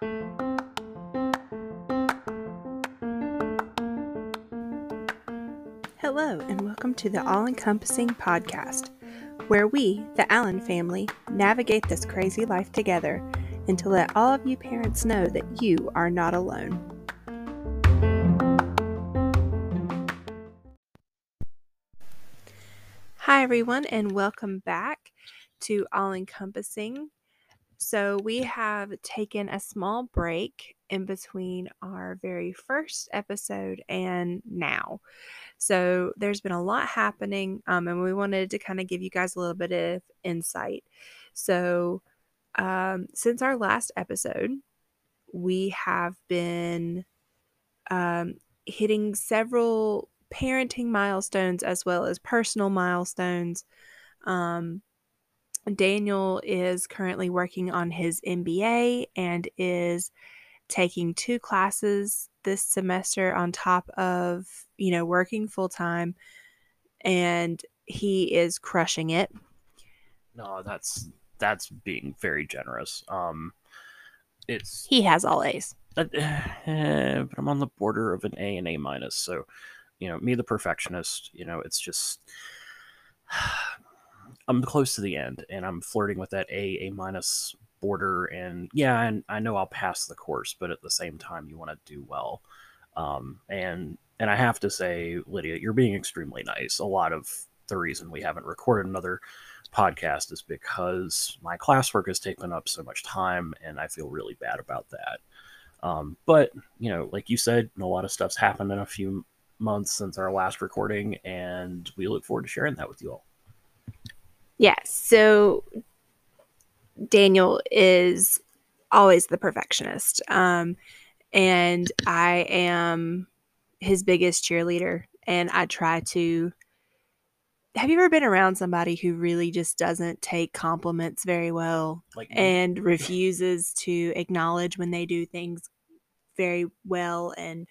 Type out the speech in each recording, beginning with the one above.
Hello, and welcome to the All Encompassing Podcast, where we, the Allen family, navigate this crazy life together and to let all of you parents know that you are not alone. Hi, everyone, and welcome back to All Encompassing. So, we have taken a small break in between our very first episode and now. So, there's been a lot happening, um, and we wanted to kind of give you guys a little bit of insight. So, um, since our last episode, we have been um, hitting several parenting milestones as well as personal milestones. Um, Daniel is currently working on his MBA and is taking two classes this semester on top of, you know, working full time. And he is crushing it. No, that's that's being very generous. Um, it's he has all A's, uh, but I'm on the border of an A and A minus. So, you know, me the perfectionist. You know, it's just I'm close to the end, and I'm flirting with that A A minus border. And yeah, and I know I'll pass the course, but at the same time, you want to do well. Um, and and I have to say, Lydia, you're being extremely nice. A lot of the reason we haven't recorded another podcast is because my classwork has taken up so much time and I feel really bad about that. Um, but, you know, like you said, a lot of stuff's happened in a few months since our last recording, and we look forward to sharing that with you all. Yeah. So Daniel is always the perfectionist. Um, and I am his biggest cheerleader. And I try to have you ever been around somebody who really just doesn't take compliments very well like and refuses to acknowledge when they do things very well and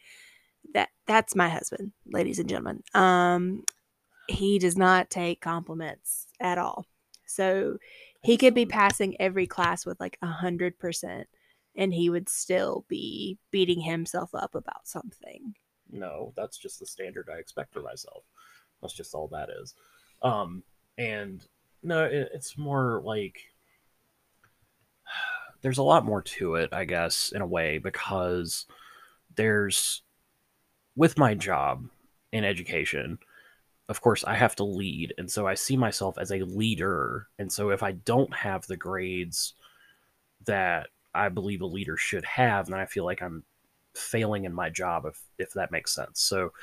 that that's my husband ladies and gentlemen um he does not take compliments at all. So he could be passing every class with like a hundred percent and he would still be beating himself up about something. No that's just the standard i expect for myself. That's just all that is. Um, and no, it, it's more like there's a lot more to it, I guess, in a way, because there's with my job in education, of course, I have to lead. And so I see myself as a leader. And so if I don't have the grades that I believe a leader should have, then I feel like I'm failing in my job, if, if that makes sense. So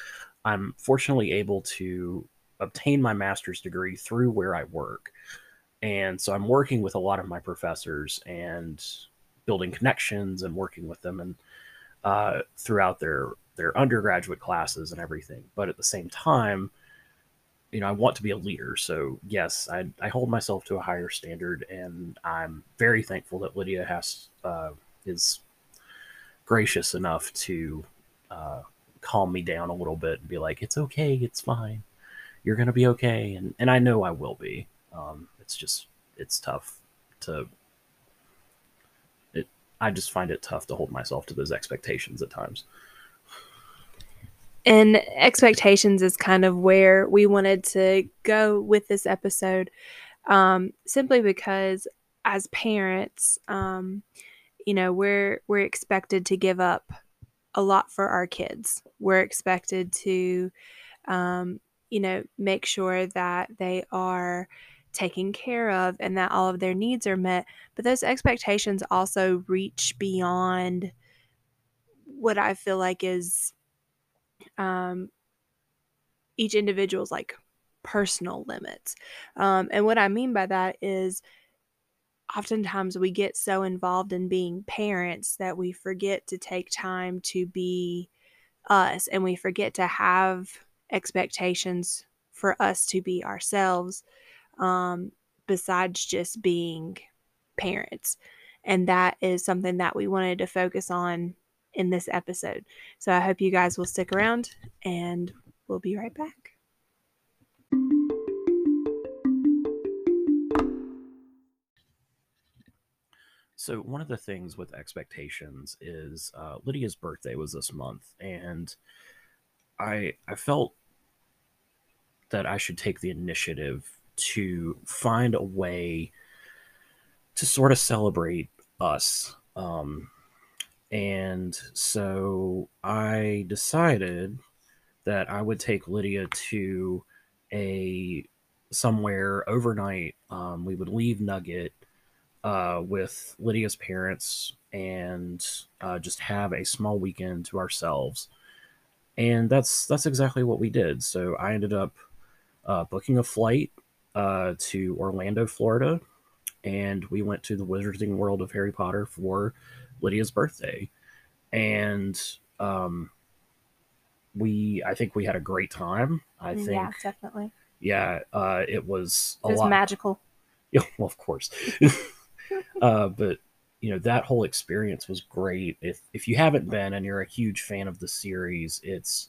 I'm fortunately able to obtain my master's degree through where I work. And so I'm working with a lot of my professors and building connections and working with them and uh, throughout their their undergraduate classes and everything. But at the same time, you know, I want to be a leader. So yes, I, I hold myself to a higher standard, and I'm very thankful that Lydia has uh, is gracious enough to uh, calm me down a little bit and be like, it's okay, it's fine, you're gonna be okay, and and I know I will be. Um, it's just it's tough to. It I just find it tough to hold myself to those expectations at times. And expectations is kind of where we wanted to go with this episode, um, simply because as parents, um, you know, we're we're expected to give up a lot for our kids. We're expected to, um, you know, make sure that they are taken care of and that all of their needs are met. But those expectations also reach beyond what I feel like is um, each individual's like personal limits. Um, and what I mean by that is oftentimes we get so involved in being parents that we forget to take time to be us and we forget to have expectations for us to be ourselves um, besides just being parents. And that is something that we wanted to focus on in this episode. So I hope you guys will stick around and we'll be right back. So one of the things with expectations is uh, Lydia's birthday was this month, and I I felt that I should take the initiative to find a way to sort of celebrate us. Um, and so I decided that I would take Lydia to a somewhere overnight. Um, we would leave Nugget uh, with Lydia's parents and uh, just have a small weekend to ourselves. And that's that's exactly what we did. So I ended up uh, booking a flight uh, to Orlando, Florida, and we went to the Wizarding World of Harry Potter for Lydia's birthday. And um, we, I think we had a great time. I think, yeah, definitely. yeah, uh, it was a It was lot. magical. Yeah, well, of course. uh, but you know that whole experience was great. If if you haven't been and you're a huge fan of the series, it's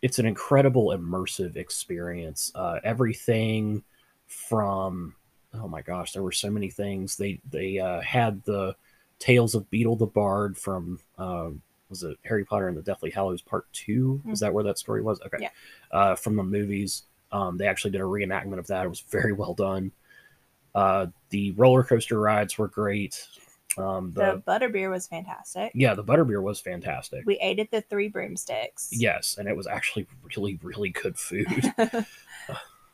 it's an incredible immersive experience. Uh, everything from oh my gosh, there were so many things. They they uh, had the Tales of Beedle the Bard from um, was it Harry Potter and the Deathly Hallows Part Two? Is that where that story was? Okay, Yeah. uh, from the movies. Um, they actually did a reenactment of that. It was very well done. Uh, the roller coaster rides were great. Um, The, the butterbeer was fantastic. yeah, the butterbeer was fantastic. We ate at the Three Broomsticks. Yes, and it was actually really, really good food.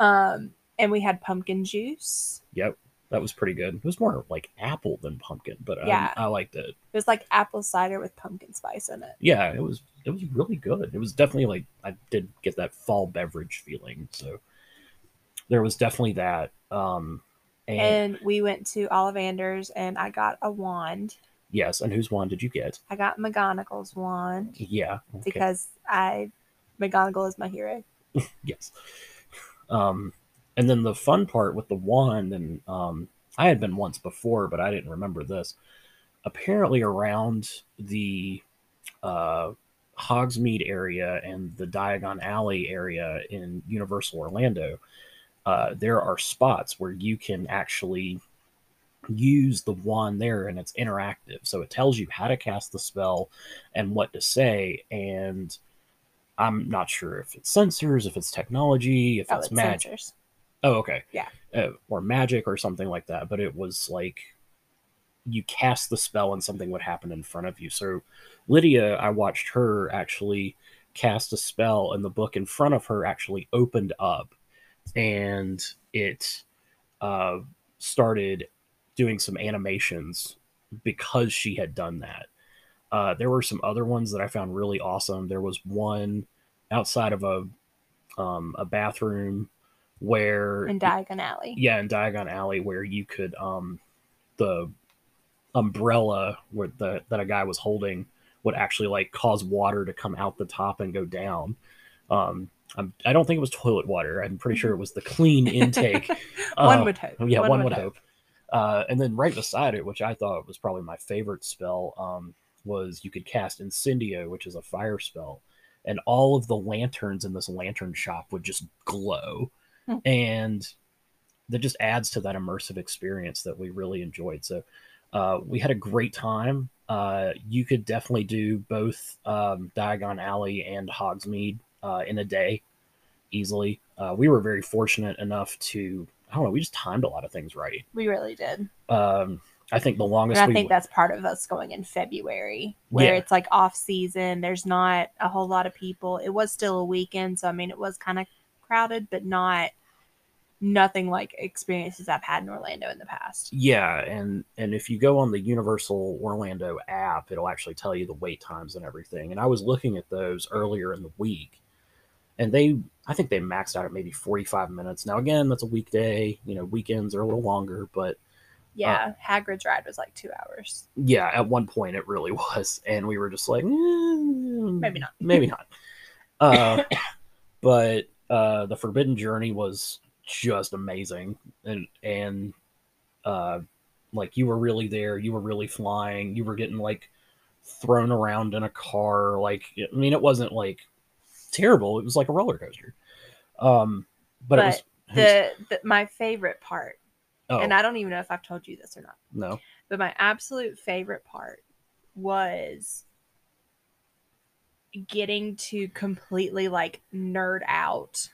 um, and we had pumpkin juice. yep, that was pretty good. It was more like apple than pumpkin, but I, Yeah. I liked it. It was like apple cider with pumpkin spice in it. Yeah, it was it was really good. It was definitely like I did get that fall beverage feeling. So there was definitely that. Um, and, And we went to Ollivander's and I got a wand. yes, and whose wand did you get? I got McGonagall's wand Yeah, okay. because I McGonagall is my hero. yes. Um, and then the fun part with the wand, and um, I had been once before, but I didn't remember this. Apparently, around the uh, Hogsmeade area and the Diagon Alley area in Universal Orlando, uh, there are spots where you can actually use the wand there and it's interactive. So it tells you how to cast the spell and what to say. And I'm not sure if it's sensors, if it's technology, if Oh, it's it's magic. sensors. Oh, okay. Yeah. Uh, or magic or something like that. But it was like you cast the spell and something would happen in front of you. So Lydia, I watched her actually cast a spell and the book in front of her actually opened up and it uh, started doing some animations because she had done that. Uh, there were some other ones that I found really awesome. There was one outside of a um, a bathroom where in Diagon Alley. yeah, in Diagon Alley where you could um the umbrella where the that a guy was holding would actually like cause water to come out the top and go down. Um I'm, I don't think it was toilet water. I'm pretty sure it was the clean intake. one Uh, would hope. yeah, one, would hope. Uh, and then right beside it, which I thought was probably my favorite spell, um, was you could cast Incendio, which is a fire spell, and all of the lanterns in this lantern shop would just glow. and that just adds to that immersive experience that we really enjoyed. So uh, we had a great time. Uh, you could definitely do both um, Diagon Alley and Hogsmeade uh, in a day easily. Uh, we were very fortunate enough to, I don't know, we just timed a lot of things right. We really did. Um, I think the longest And I we think that's part of us going in February, where Yeah. it's like off season. There's not a whole lot of people. It was still a weekend, so I mean, it was kind of crowded, but not nothing like experiences I've had in Orlando in the past. Yeah, and and if you go on the Universal Orlando app, it'll actually tell you the wait times and everything. And I was looking at those earlier in the week, and they I think they maxed out at maybe 45 minutes. Now again, that's a weekday, you know, weekends are a little longer, but Yeah, Hagrid's ride was like two hours. yeah, at one point it really was, and we were just like, "Mm, Maybe not. maybe not. Uh, but uh, the Forbidden Journey was just amazing, and and uh, like you were really there, you were really flying, you were getting like thrown around in a car. Like I mean, it wasn't like terrible; it was like a roller coaster. Um, but, it was The, the my favorite part, oh and I don't even know if I've told you this or not. no But my absolute favorite part was getting to completely like nerd out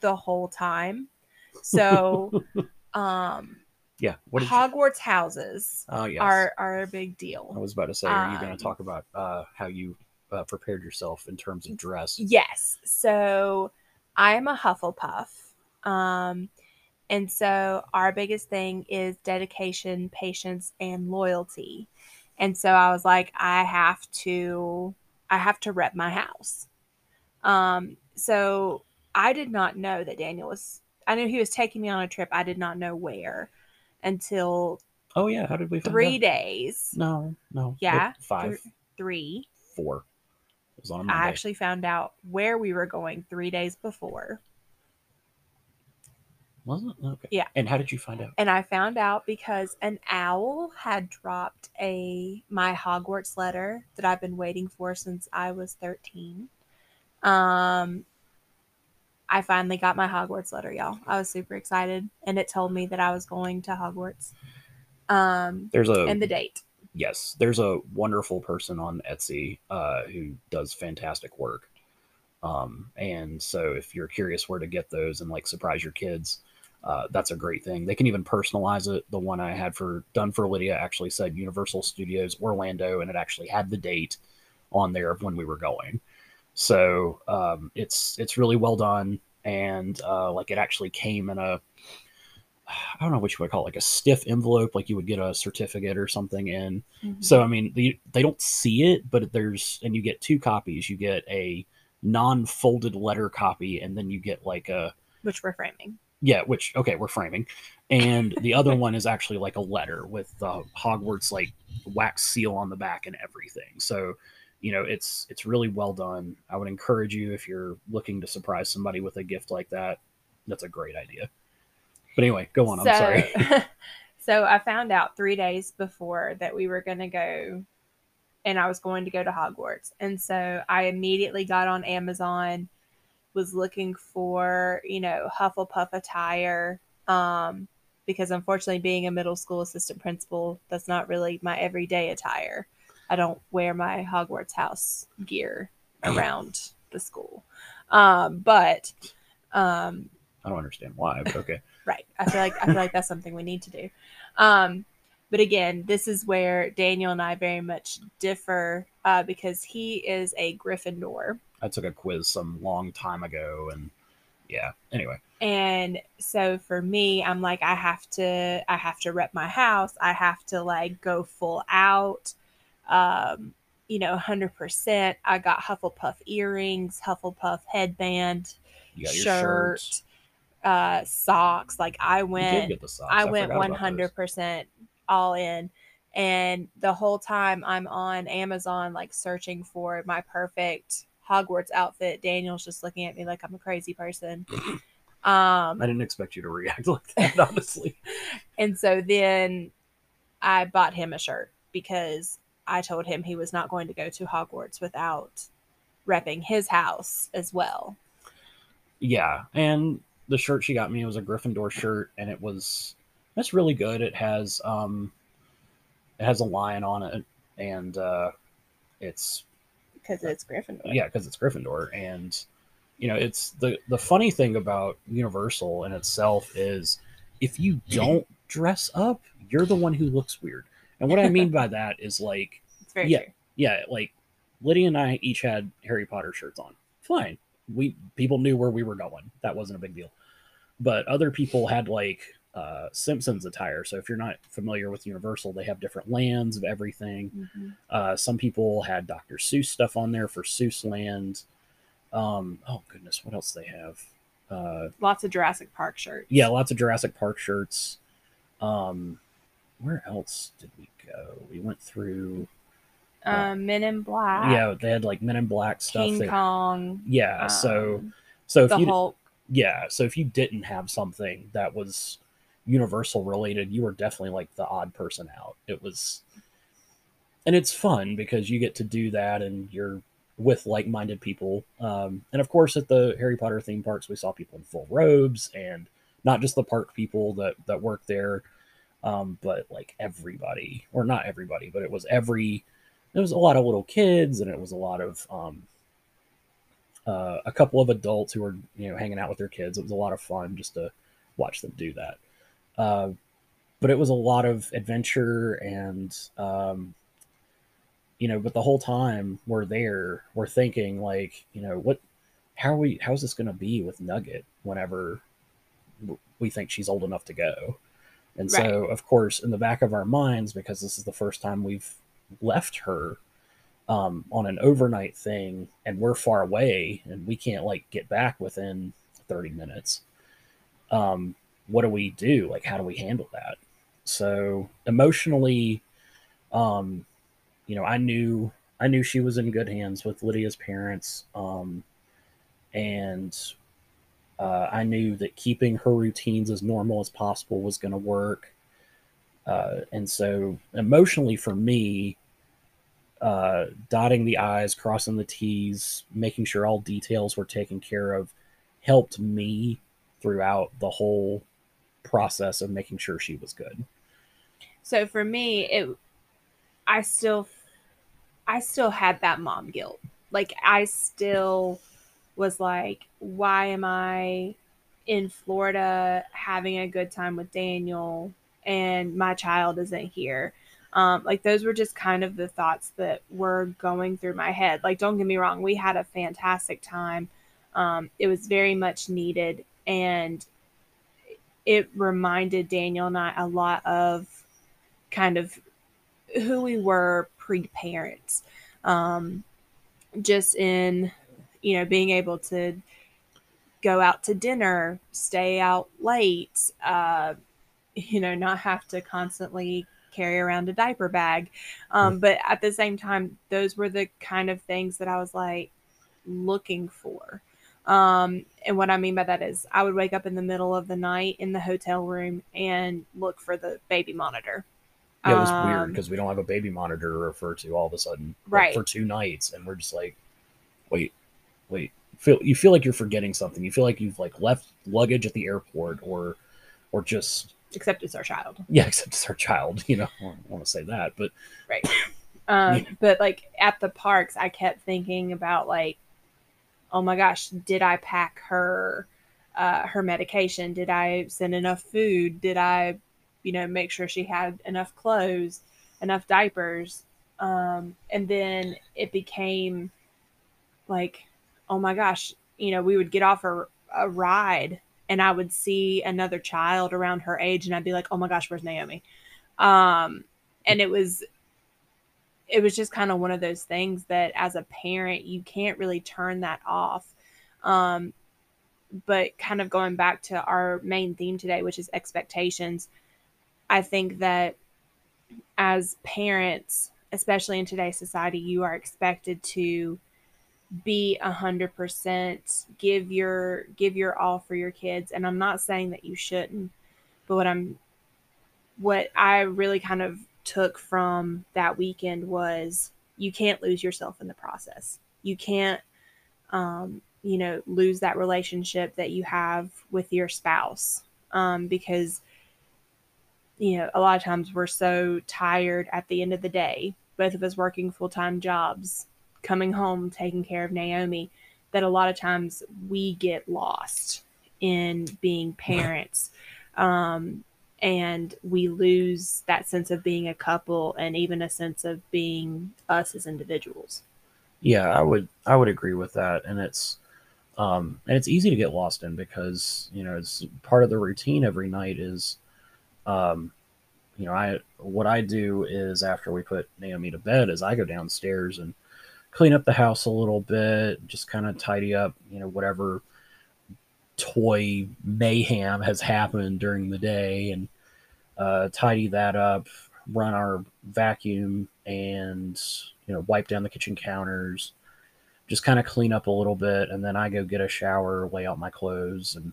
the whole time. So, um, Yeah. What did you, Hogwarts houses Oh yes. are are a big deal. I was about to say, are you going um, to talk about uh, how you uh, prepared yourself in terms of dress? Yes. So I'm a Hufflepuff. Um, and so our biggest thing is dedication, patience, and loyalty. And so I was like, I have to, I have to rep my house. Um, so I did not know that Daniel was, I knew he was taking me on a trip. I did not know where until Oh yeah. How did we find three days. No, no. Yeah, It- five, Thr- three. four. It was on. I actually found out where we were going three days before. Wasn't it? Okay. Yeah. And how did you find out? and I found out because an owl had dropped a my Hogwarts letter that I've been waiting for since I was 13. Um I finally got my Hogwarts letter, y'all. I was super excited and it told me that I was going to Hogwarts. Um There's a and the date. yes, there's a wonderful person on Etsy uh, who does fantastic work. Um, and so if you're curious where to get those and like surprise your kids, uh, that's a great thing. They can even personalize it. The one I had for done for Lydia actually said Universal Studios Orlando, and it actually had the date on there of when we were going. So um, it's it's really well done, and uh, like it actually came in a I don't know what you would call it, like a stiff envelope, like you would get a certificate or something in. Mhm. So I mean, the, they don't see it, but there's and you get two copies. You get a non-folded letter copy, and then you get like a which we're framing. Yeah, which okay, we're framing, and the other one is actually like a letter with the Hogwarts like wax seal on the back and everything. So you know, it's it's really well done. I would encourage you if you're looking to surprise somebody with a gift like that. That's a great idea. But anyway, go on. I'm sorry. so I found out three days before that we were going to go and I was going to go to Hogwarts. And so I immediately got on Amazon, was looking for, you know, Hufflepuff attire. Um, because unfortunately, being a middle school assistant principal, that's not really my everyday attire. I don't wear my Hogwarts house gear around the school. Um, but um, I don't understand why, but okay. Right. I feel like I feel like that's something we need to do. Um, but again, this is where Daniel and I very much differ uh, because he is a Gryffindor, I took a quiz some long time ago, and yeah. Anyway, and so for me, I'm like I have to I have to rep my house. I have to like go full out. Um, you know, hundred percent. I got Hufflepuff earrings, Hufflepuff headband, you your shirt, uh, socks. Like I went. did get the socks. I went about one those. hundred percent all in, and the whole time I'm on Amazon, like searching for my perfect Hogwarts outfit. Daniel's just looking at me like I'm a crazy person. Um, I didn't expect you to react like that, honestly. and so then I bought him a shirt because I told him he was not going to go to Hogwarts without repping his house as well. yeah, and the shirt she got me was a Gryffindor shirt, and it was that's really good. It has um, it has a lion on it, and uh, it's Because it's Gryffindor. yeah, because it's Gryffindor, and you know, it's the the funny thing about Universal in itself is if you don't dress up, you're the one who looks weird. And what I mean by that is like, Yeah. true. yeah, like Lydia and I each had Harry Potter shirts on. Fine, we people knew where we were going. That wasn't a big deal. But other people had like uh, Simpsons attire. So if you're not familiar with Universal, they have different lands of everything. Mhm. Uh, some people had Dr. Seuss stuff on there for Seuss Land. Um, oh goodness, what else they have? Uh, Lots of Jurassic Park shirts. yeah, lots of Jurassic Park shirts. Um, where else did we go? We went through. Um, Men in Black. yeah, they had like Men in Black stuff. King They- Kong. yeah, so um, so if the you Hulk. yeah, so if you didn't have something that was Universal related, you were definitely like the odd person out. It was, and it's fun because you get to do that, and you're with like-minded people. Um, and of course, at the Harry Potter theme parks, we saw people in full robes, and not just the park people that that work there. Um, but like everybody, or not everybody, but it was every. There was a lot of little kids, and it was a lot of um, uh, a couple of adults who were you know hanging out with their kids. It was a lot of fun just to watch them do that. Uh, but it was a lot of adventure and um, you know. But the whole time we're there, we're thinking like you know what, how are we? How's this going to be with Nugget whenever we think she's old enough to go? And right. so, of course, in the back of our minds, because this is the first time we've left her um, on an overnight thing and we're far away and we can't like get back within 30 minutes um, what do we do? Like how do we handle that? So emotionally um, you know i knew i knew she was in good hands with lydia's parents um, and uh, i knew that keeping her routines as normal as possible was going to work. Uh, and so emotionally for me uh, dotting the I's, crossing the T's, making sure all details were taken care of, helped me throughout the whole process of making sure she was good. So for me, it, I still, I still had that mom guilt. Like I still was like, why am I in Florida having a good time with Daniel and my child isn't here? Um, like those were just kind of the thoughts that were going through my head. Like, don't get me wrong, we had a fantastic time. Um, it was very much needed, and it reminded Daniel and I a lot of kind of who we were pre parents. Um, just in, you know, being able to go out to dinner, stay out late, uh, you know, not have to constantly carry around a diaper bag. Um, but at the same time, those were the kind of things that I was like looking for. Um, and what I mean by that is I would wake up in the middle of the night in the hotel room and look for the baby monitor. Yeah, it was um, weird because we don't have a baby monitor to refer to all of a sudden, right? for two nights, and we're just like, wait, wait. Feel you feel like you're forgetting something. You feel like you've like left luggage at the airport, or, or just except it's our child. Yeah, except it's our child. You know, I don't want to say that, but right. Um, yeah. But like at the parks, I kept thinking about like, oh my gosh, did I pack her uh, her medication? Did I send enough food? Did I, you know, make sure she had enough clothes, enough diapers? Um, and then it became like, oh my gosh, you know, we would get off a, a ride and I would see another child around her age and I'd be like, "Oh my gosh, where's Naomi?" Um, and it was it was just kind of one of those things that as a parent you can't really turn that off. Um, but kind of going back to our main theme today, which is expectations, I think that as parents, especially in today's society, you are expected to be a hundred percent give your give your all for your kids and i'm not saying that you shouldn't but what i'm what i really kind of took from that weekend was you can't lose yourself in the process you can't um, you know lose that relationship that you have with your spouse um, because you know a lot of times we're so tired at the end of the day both of us working full-time jobs coming home, taking care of Naomi, that a lot of times we get lost in being parents. Um, and we lose that sense of being a couple and even a sense of being us as individuals. Yeah, I would I would agree with that. And it's um and it's easy to get lost in because, you know, it's part of the routine every night is um you know, I what I do is after we put Naomi to bed is I go downstairs and clean up the house a little bit, just kind of tidy up, you know, whatever toy mayhem has happened during the day and uh, tidy that up, run our vacuum and, you know, wipe down the kitchen counters, just kind of clean up a little bit. And then I go get a shower, lay out my clothes and,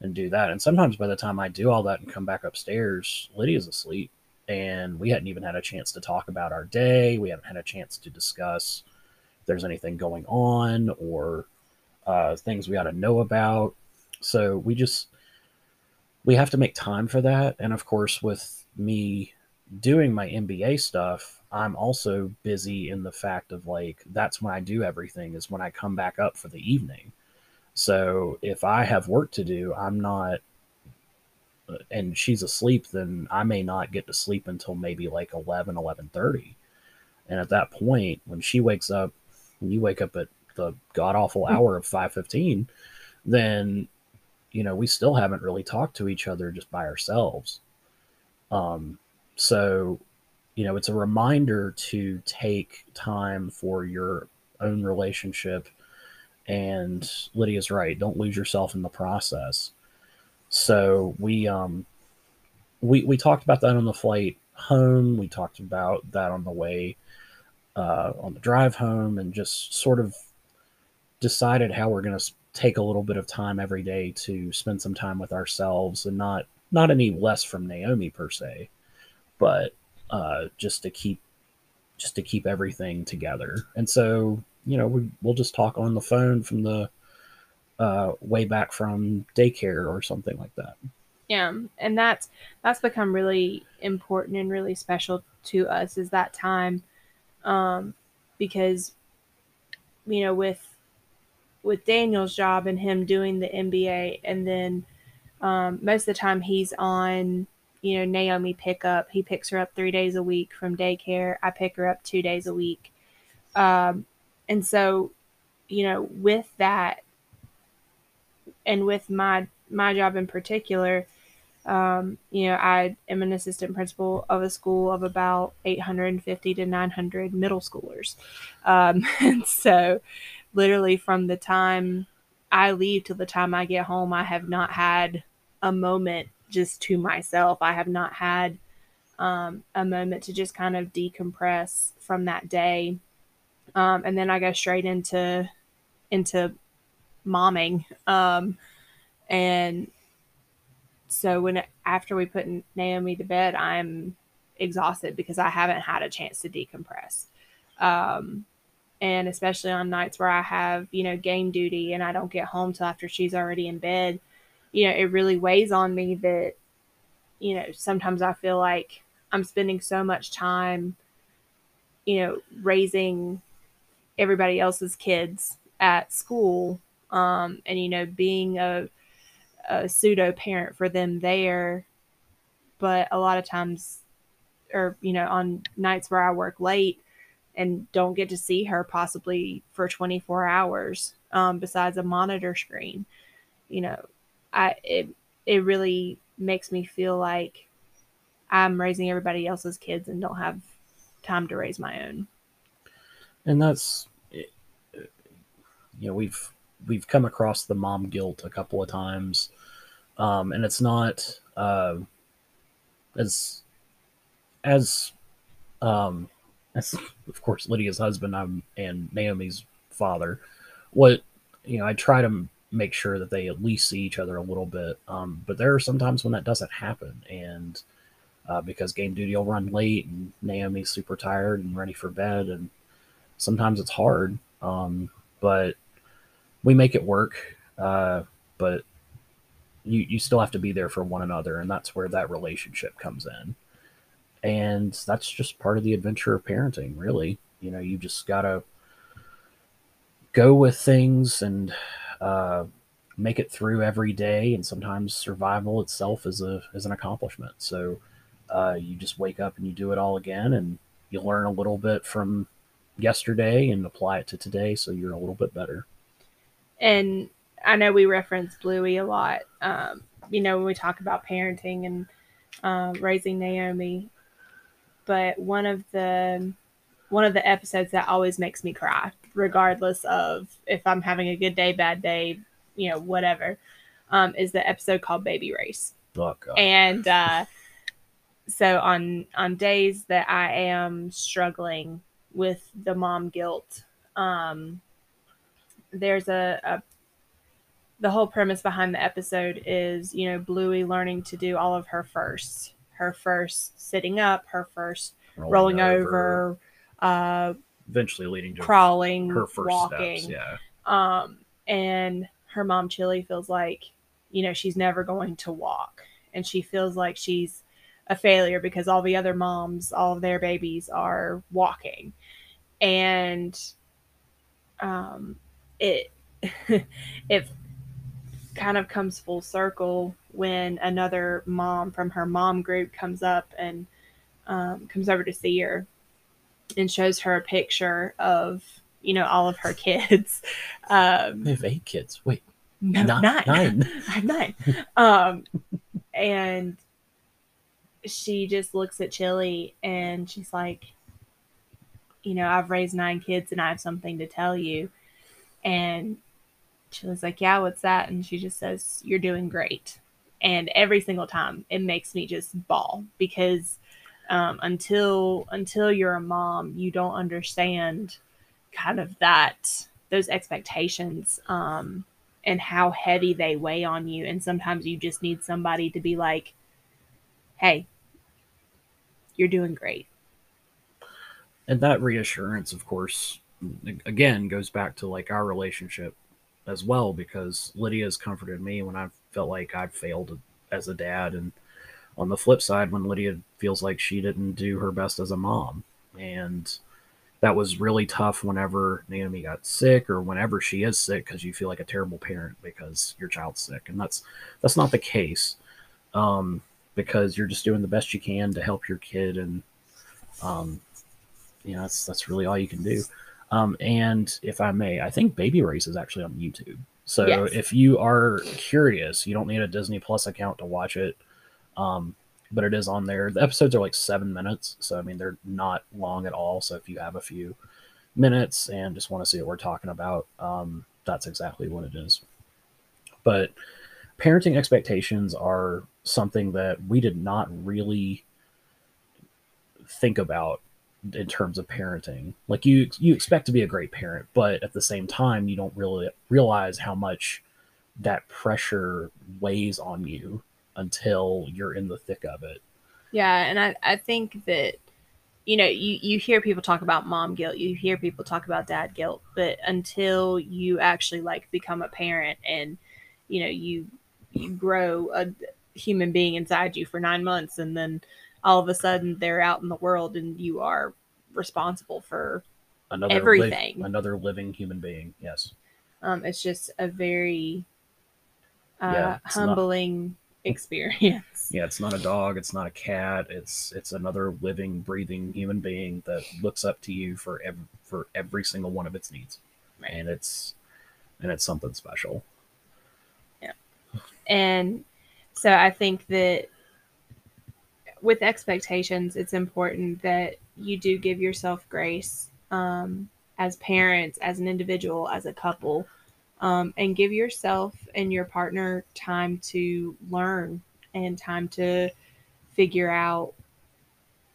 and do that. And sometimes by the time I do all that and come back upstairs, Lydia's asleep and we hadn't even had a chance to talk about our day. We haven't had a chance to discuss if there's anything going on or uh, things we ought to know about. So we just we have to make time for that. And of course, with me doing my MBA stuff, I'm also busy in the fact of like that's when I do everything is when I come back up for the evening. So if I have work to do, I'm not and she's asleep then I may not get to sleep until maybe like 11 11:30. And at that point when she wakes up, when you wake up at the god awful hmm. hour of 5:15, then you know, we still haven't really talked to each other just by ourselves. Um so you know, it's a reminder to take time for your own relationship. And Lydia's right. Don't lose yourself in the process. So we, um, we, we talked about that on the flight home. We talked about that on the way, uh, on the drive home and just sort of decided how we're going to take a little bit of time every day to spend some time with ourselves and not, not any less from Naomi per se, but uh, just to keep just to keep everything together. And so, you know, we, we'll just talk on the phone from the uh, way back from daycare or something like that. Yeah, and that's that's become really important and really special to us is that time, um, because you know with with Daniel's job and him doing the MBA, and then um, most of the time he's on you know, Naomi pick up. He picks her up three days a week from daycare. I pick her up two days a week. Um, and so, you know, with that, and with my my job in particular, um, you know, I am an assistant principal of a school of about 850 to 900 middle schoolers. Um, and so, literally, from the time I leave till the time I get home, I have not had a moment just to myself. I have not had um, a moment to just kind of decompress from that day. Um, and then I go straight into into momming. Um, and so when after we put Naomi to bed, I'm exhausted because I haven't had a chance to decompress. Um, and especially on nights where I have, you know, game duty and I don't get home till after she's already in bed, you know, it really weighs on me that, you know, sometimes I feel like I'm spending so much time, you know, raising everybody else's kids at school um, and, you know, being a, a pseudo parent for them there. But a lot of times, or, you know, on nights where I work late, and don't get to see her possibly for 24 hours um, besides a monitor screen you know I it it really makes me feel like I'm raising everybody else's kids and don't have time to raise my own. And that's you know we've we've come across the mom guilt a couple of times, um, and it's not uh, as as um, of course Lydia's husband I'm, and Naomi's father. What you know, I try to make sure that they at least see each other a little bit. Um, but there are sometimes when that doesn't happen, and uh, because game duty will run late, and Naomi's super tired and ready for bed, and sometimes it's hard. Um, but we make it work. Uh, but you you still have to be there for one another, and that's where that relationship comes in. And that's just part of the adventure of parenting, really. You know, you just gotta go with things and uh, make it through every day, and sometimes survival itself is a is an accomplishment. So uh, you just wake up and you do it all again, and you learn a little bit from yesterday and apply it to today, so you're a little bit better. And I know we reference Bluey a lot. Um, you know, when we talk about parenting and uh, raising Naomi, but one of the one of the episodes that always makes me cry regardless of if I'm having a good day, bad day, you know, whatever, um, is the episode called Baby Race. Oh, and uh, so on on days that I am struggling with the mom guilt, um, there's a, a the whole premise behind the episode is you know Bluey learning to do all of her firsts, her first sitting up, her first rolling, rolling over, over uh, eventually leading to crawling, her first walking. Steps, yeah. Um, and her mom Chili feels like, you know, she's never going to walk, and she feels like she's a failure because all the other moms, all of their babies are walking. And um, it it kind of comes full circle when another mom from her mom group comes up and um, comes over to see her and shows her a picture of you know all of her kids. Um, they have eight kids. Wait, no, nine. nine. nine. I have nine. um, and she just looks at Chili and she's like, you know, I've raised nine kids and I have something to tell you. And Chili's like, yeah, what's that? And she just says, you're doing great. And every single time it makes me just bawl because um, until until you're a mom, you don't understand kind of that those expectations um, and how heavy they weigh on you. And sometimes you just need somebody to be like, "Hey, you're doing great." And that reassurance, of course, again goes back to like our relationship as well because Lydia has comforted me when I felt like I've failed as a dad and on the flip side when Lydia feels like she didn't do her best as a mom. And that was really tough whenever Naomi got sick or whenever she is sick because you feel like a terrible parent because your child's sick. And that's that's not the case. Um, because you're just doing the best you can to help your kid and um, you know that's that's really all you can do. Um, and if I may, I think Baby Race is actually on YouTube. So yes. if you are curious, you don't need a Disney Plus account to watch it. Um, but it is on there. The episodes are like seven minutes, so I mean they're not long at all. So if you have a few minutes and just want to see what we're talking about, um, that's exactly what it is. But parenting expectations are something that we did not really think about in terms of parenting. Like you you expect to be a great parent, but at the same time you don't really realize how much that pressure weighs on you until you're in the thick of it. Yeah, and I, I think that you know, you, you hear people talk about mom guilt, you hear people talk about dad guilt, but until you actually like become a parent and you know, you you grow a human being inside you for 9 months and then all of a sudden they're out in the world and you are responsible for another everything. Li- another living human being. Yes. Um, it's just a very uh, yeah, humbling experience. Yeah, it's not a dog, it's not a cat, it's it's another living, breathing human being that looks up to you for every, for every single one of its needs. Right. And it's and it's something special. Yeah. And so I think that with expectations, it's important that you do give yourself grace um, as parents, as an individual, as a couple um, and give yourself and your partner time to learn and time to figure out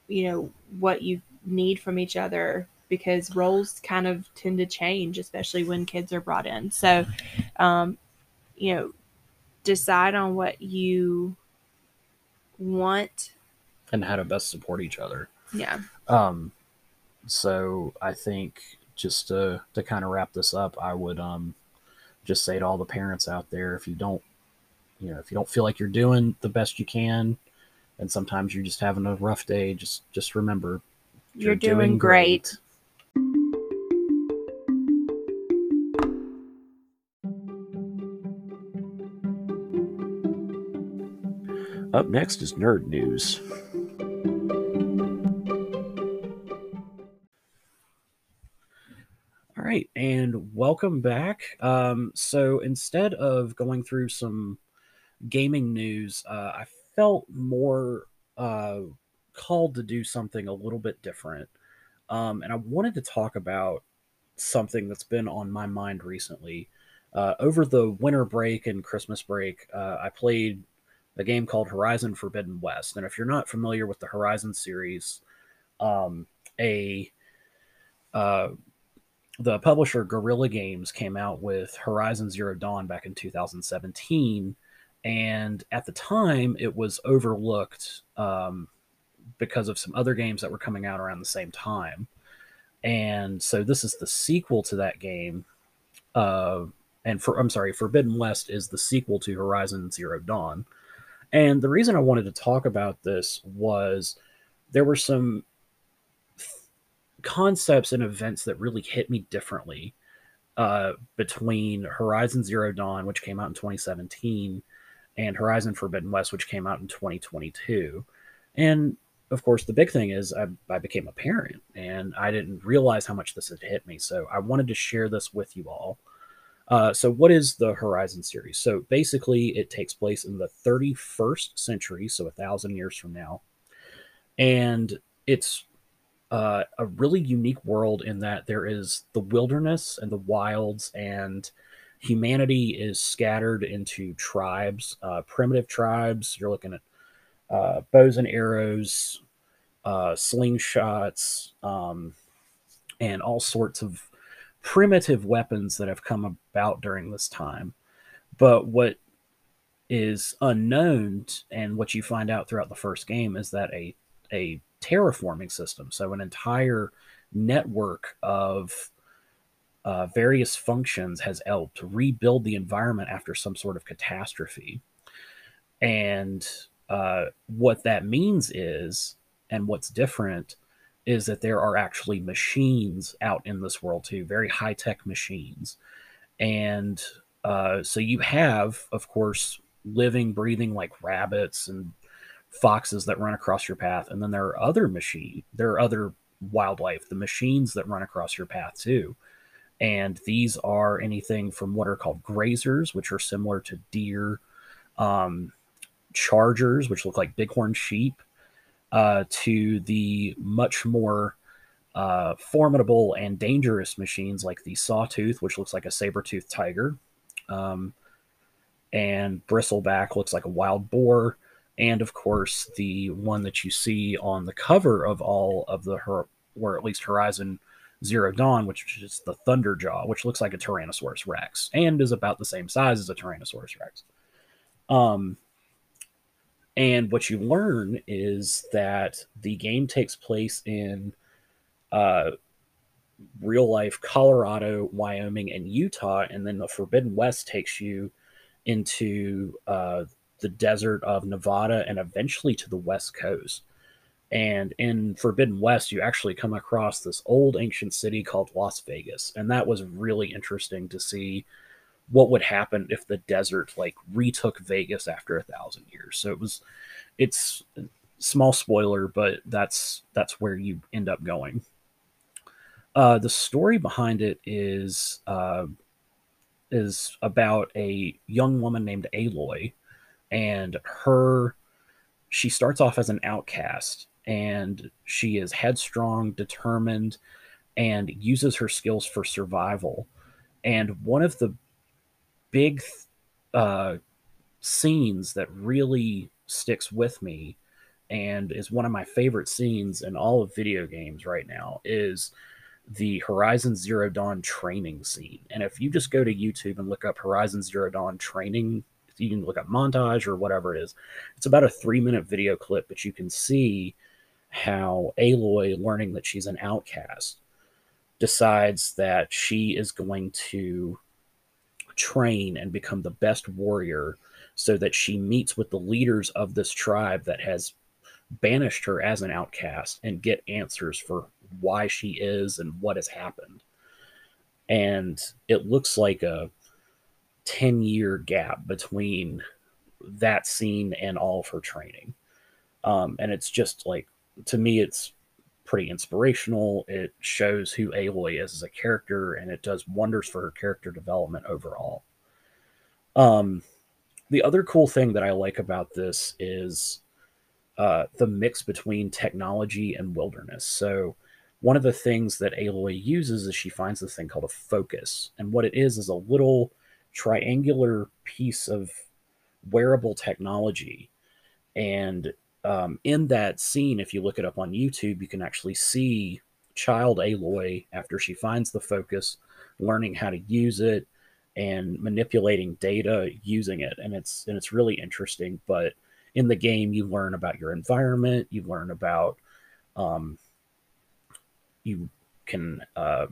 you know what you need from each other because roles kind of tend to change especially when kids are brought in. So um, you know decide on what you want and how to best support each other yeah um so i think just to to kind of wrap this up i would um just say to all the parents out there if you don't you know if you don't feel like you're doing the best you can and sometimes you're just having a rough day just just remember you're, you're doing, doing, great. great. Up next is Nerd News. Welcome back. Um, so instead of going through some gaming news, uh, I felt more uh, called to do something a little bit different. Um, and I wanted to talk about something that's been on my mind recently. Uh, over the winter break and Christmas break, uh, I played a game called Horizon Forbidden West. And if you're not familiar with the Horizon series, um, a uh, the publisher Guerrilla Games came out with Horizon Zero Dawn back in 2017, and at the time it was overlooked um, because of some other games that were coming out around the same time. And so this is the sequel to that game. Uh, and for I'm sorry, Forbidden West is the sequel to Horizon Zero Dawn. And the reason I wanted to talk about this was there were some concepts and events that really hit me differently uh, between Horizon Zero Dawn, which came out in 2017, and Horizon Forbidden West, which came out in 2022. And of course, the big thing is I, I, became a parent and I didn't realize how much this had hit me. So I wanted to share this with you all. Uh, so, what is the Horizon series? So, basically, it takes place in the 31st century, so a thousand years from now. And it's uh, a really unique world in that there is the wilderness and the wilds, and humanity is scattered into tribes, uh, primitive tribes. You're looking at uh, bows and arrows, uh, slingshots, um, and all sorts of primitive weapons that have come about during this time. But what is unknown and what you find out throughout the first game is that a a terraforming system, so an entire network of uh, various functions has helped rebuild the environment after some sort of catastrophe. And uh, what that means is, and what's different, is that there are actually machines out in this world too, very high tech machines. And uh, so you have, of course, living, breathing like rabbits and foxes that run across your path. And then there are other machine, there are other wildlife, the machines that run across your path too. And these are anything from what are called grazers, which are similar to deer, um, chargers, which look like bighorn sheep, uh, to the much more uh, formidable and dangerous machines like the Sawtooth, which looks like a saber-toothed tiger, um, and Bristleback looks like a wild boar, and of course the one that you see on the cover of all of the or at least Horizon Zero Dawn, which is the Thunderjaw, which looks like a Tyrannosaurus Rex and is about the same size as a Tyrannosaurus Rex. Um, and what you learn is that the game takes place in uh, real life Colorado, Wyoming, and Utah, and then the Forbidden West takes you into uh, the desert of Nevada and eventually to the West Coast. And in Forbidden West, you actually come across this old ancient city called Las Vegas. And that was really interesting to see what would happen if the desert like retook Vegas after a thousand years. So it was, it's small spoiler, but that's that's where you end up going. Uh, the story behind it is uh, is about a young woman named Aloy, and her she starts off as an outcast, and she is headstrong, determined, and uses her skills for survival. And one of the big uh, scenes that really sticks with me and is one of my favorite scenes in all of video games right now is the Horizon Zero Dawn training scene. And if you just go to YouTube and look up Horizon Zero Dawn training, you can look up montage or whatever it is. It's about a three minute video clip, but you can see how Aloy, learning that she's an outcast, decides that she is going to train and become the best warrior so that she meets with the leaders of this tribe that has banished her as an outcast and get answers for why she is and what has happened. And it looks like a 10 year gap between that scene and all of her training. Um, and it's just like, to me, it's pretty inspirational. It shows who Aloy is as a character, and it does wonders for her character development overall. Um, the other cool thing that I like about this is uh, the mix between technology and wilderness. So, one of the things that Aloy uses is she finds this thing called a focus, and what it is is a little triangular piece of wearable technology, and um, in that scene, if you look it up on YouTube, you can actually see child Aloy after she finds the focus, learning how to use it and manipulating data using it, and it's and it's really interesting. But in the game, you learn about your environment, you learn about um, you can uh,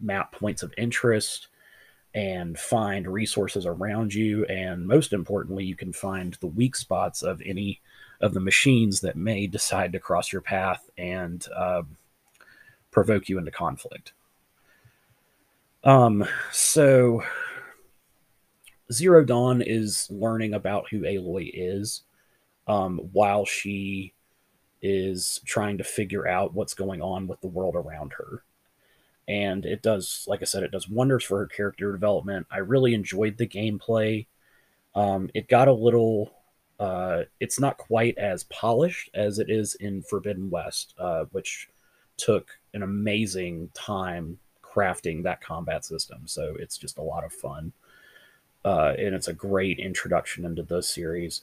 map points of interest, and find resources around you. And most importantly, you can find the weak spots of any of the machines that may decide to cross your path and uh, provoke you into conflict. Um, so Zero Dawn is learning about who Aloy is um, while she is trying to figure out what's going on with the world around her. And it does, like I said, it does wonders for her character development. I really enjoyed the gameplay. Um, it got a little, uh, it's not quite as polished as it is in Forbidden West, uh, which took an amazing time crafting that combat system. So it's just a lot of fun. Uh, and it's a great introduction into the series.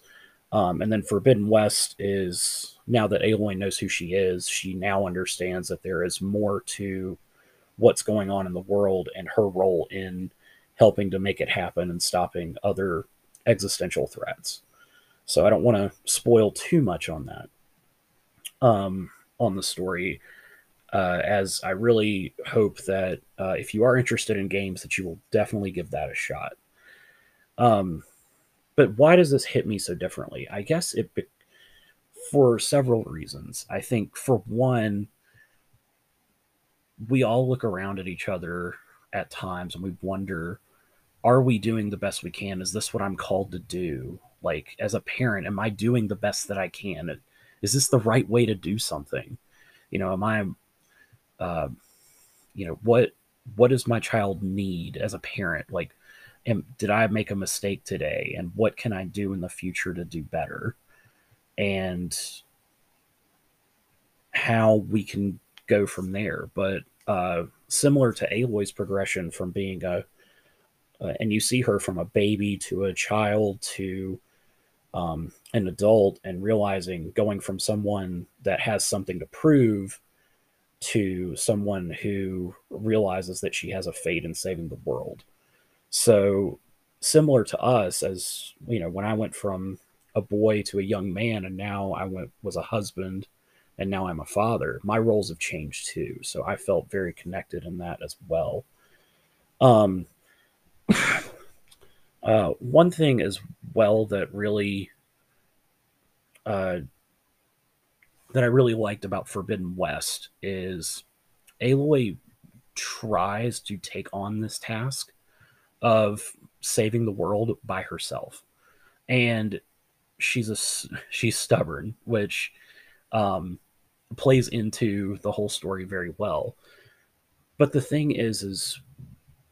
Um, and then Forbidden West is now that Aloy knows who she is, she now understands that there is more to what's going on in the world and her role in helping to make it happen and stopping other existential threats. So I don't want to spoil too much on that. Um, on the story, uh, as I really hope that uh, if you are interested in games, that you will definitely give that a shot. Um, but why does this hit me so differently? I guess it for several reasons. I think for one, we all look around at each other at times and we wonder, are we doing the best we can? Is this what I'm called to do? Like as a parent, am I doing the best that I can? Is this the right way to do something? You know, am I, uh, you know, what what does my child need as a parent? Like, am, did I make a mistake today? And what can I do in the future to do better? And how we can go from there. But uh, similar to Aloy's progression from being a, uh, and you see her from a baby to a child to um, an adult, and realizing going from someone that has something to prove to someone who realizes that she has a fate in saving the world. So similar to us as you know when I went from a boy to a young man and now I went was a husband and now I'm a father, my roles have changed too. So I felt very connected in that as well. Um uh one thing as well that really uh that I really liked about Forbidden West is Aloy tries to take on this task of saving the world by herself, and she's a she's stubborn, which um, plays into the whole story very well. But the thing is, is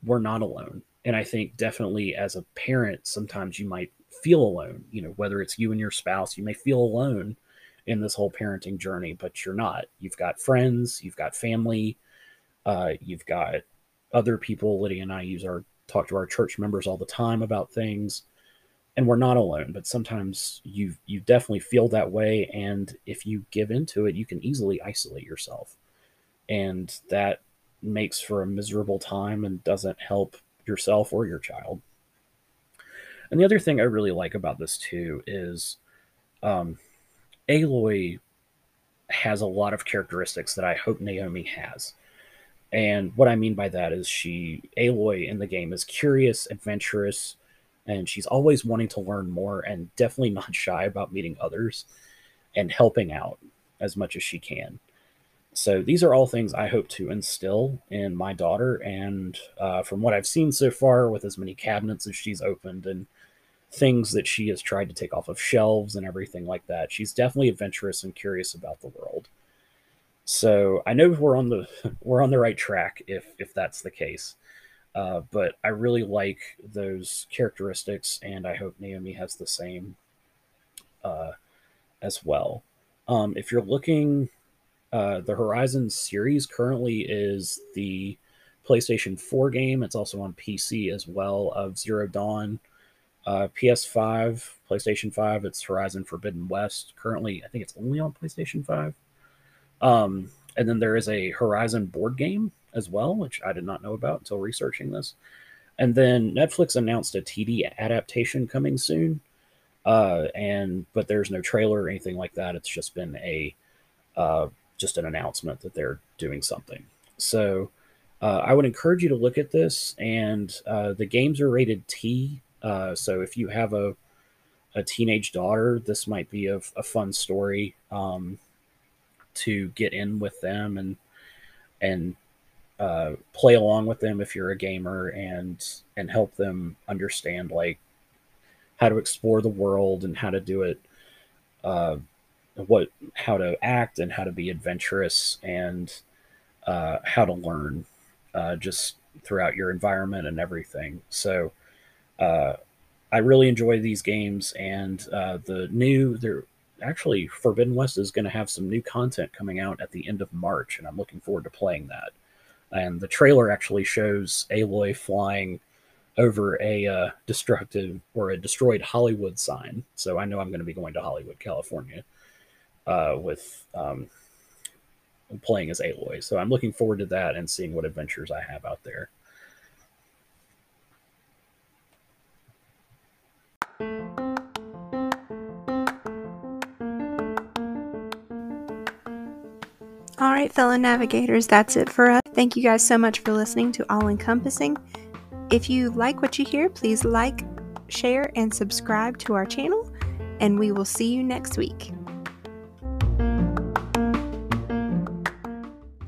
we're not alone, and I think definitely as a parent, sometimes you might feel alone. You know, whether it's you and your spouse, you may feel alone in this whole parenting journey, but you're not. You've got friends, you've got family, uh, you've got other people. Lydia and I use our talk to our church members all the time about things and we're not alone but sometimes you you definitely feel that way and if you give into it you can easily isolate yourself. And that makes for a miserable time and doesn't help yourself or your child. And the other thing i really like about this too is um, aloy has a lot of characteristics that i hope naomi has. And what I mean by that is she, Aloy in the game, is curious, adventurous, and she's always wanting to learn more and definitely not shy about meeting others and helping out as much as she can. So these are all things I hope to instill in my daughter. And uh, from what I've seen so far, with as many cabinets as she's opened and things that she has tried to take off of shelves and everything like that, she's definitely adventurous and curious about the world. So I know we're on the we're on the right track if if that's the case. Uh, but I really like those characteristics, and I hope Naomi has the same uh, as well. Um, if you're looking, uh, the Horizon series currently is the PlayStation 4 game. It's also on PC as well of Zero Dawn. Uh, PS5, PlayStation 5, it's Horizon Forbidden West. Currently, I think it's only on PlayStation 5. Um, and then there is a Horizon board game as well, which I did not know about until researching this. And then Netflix announced a TV adaptation coming soon. Uh, and but there's no trailer or anything like that. It's just been a uh, just an announcement that they're doing something. So uh, I would encourage you to look at this. And uh, the games are rated T, uh, so if you have a a teenage daughter, this might be a, a fun story um, to get in with them and and uh, play along with them if you're a gamer and and help them understand like how to explore the world and how to do it uh, what how to act and how to be adventurous and uh, how to learn uh, just throughout your environment and everything. So uh, I really enjoy these games, and uh, the new they're actually Forbidden West is going to have some new content coming out at the end of March, and I'm looking forward to playing that. And the trailer actually shows Aloy flying over a uh, destructive or a destroyed Hollywood sign. So I know I'm going to be going to Hollywood, California, uh, with um, playing as Aloy. So I'm looking forward to that and seeing what adventures I have out there. All right, fellow navigators, that's it for us. Thank you guys so much for listening to All Encompassing. If you like what you hear, please like, share, and subscribe to our channel, and we will see you next week.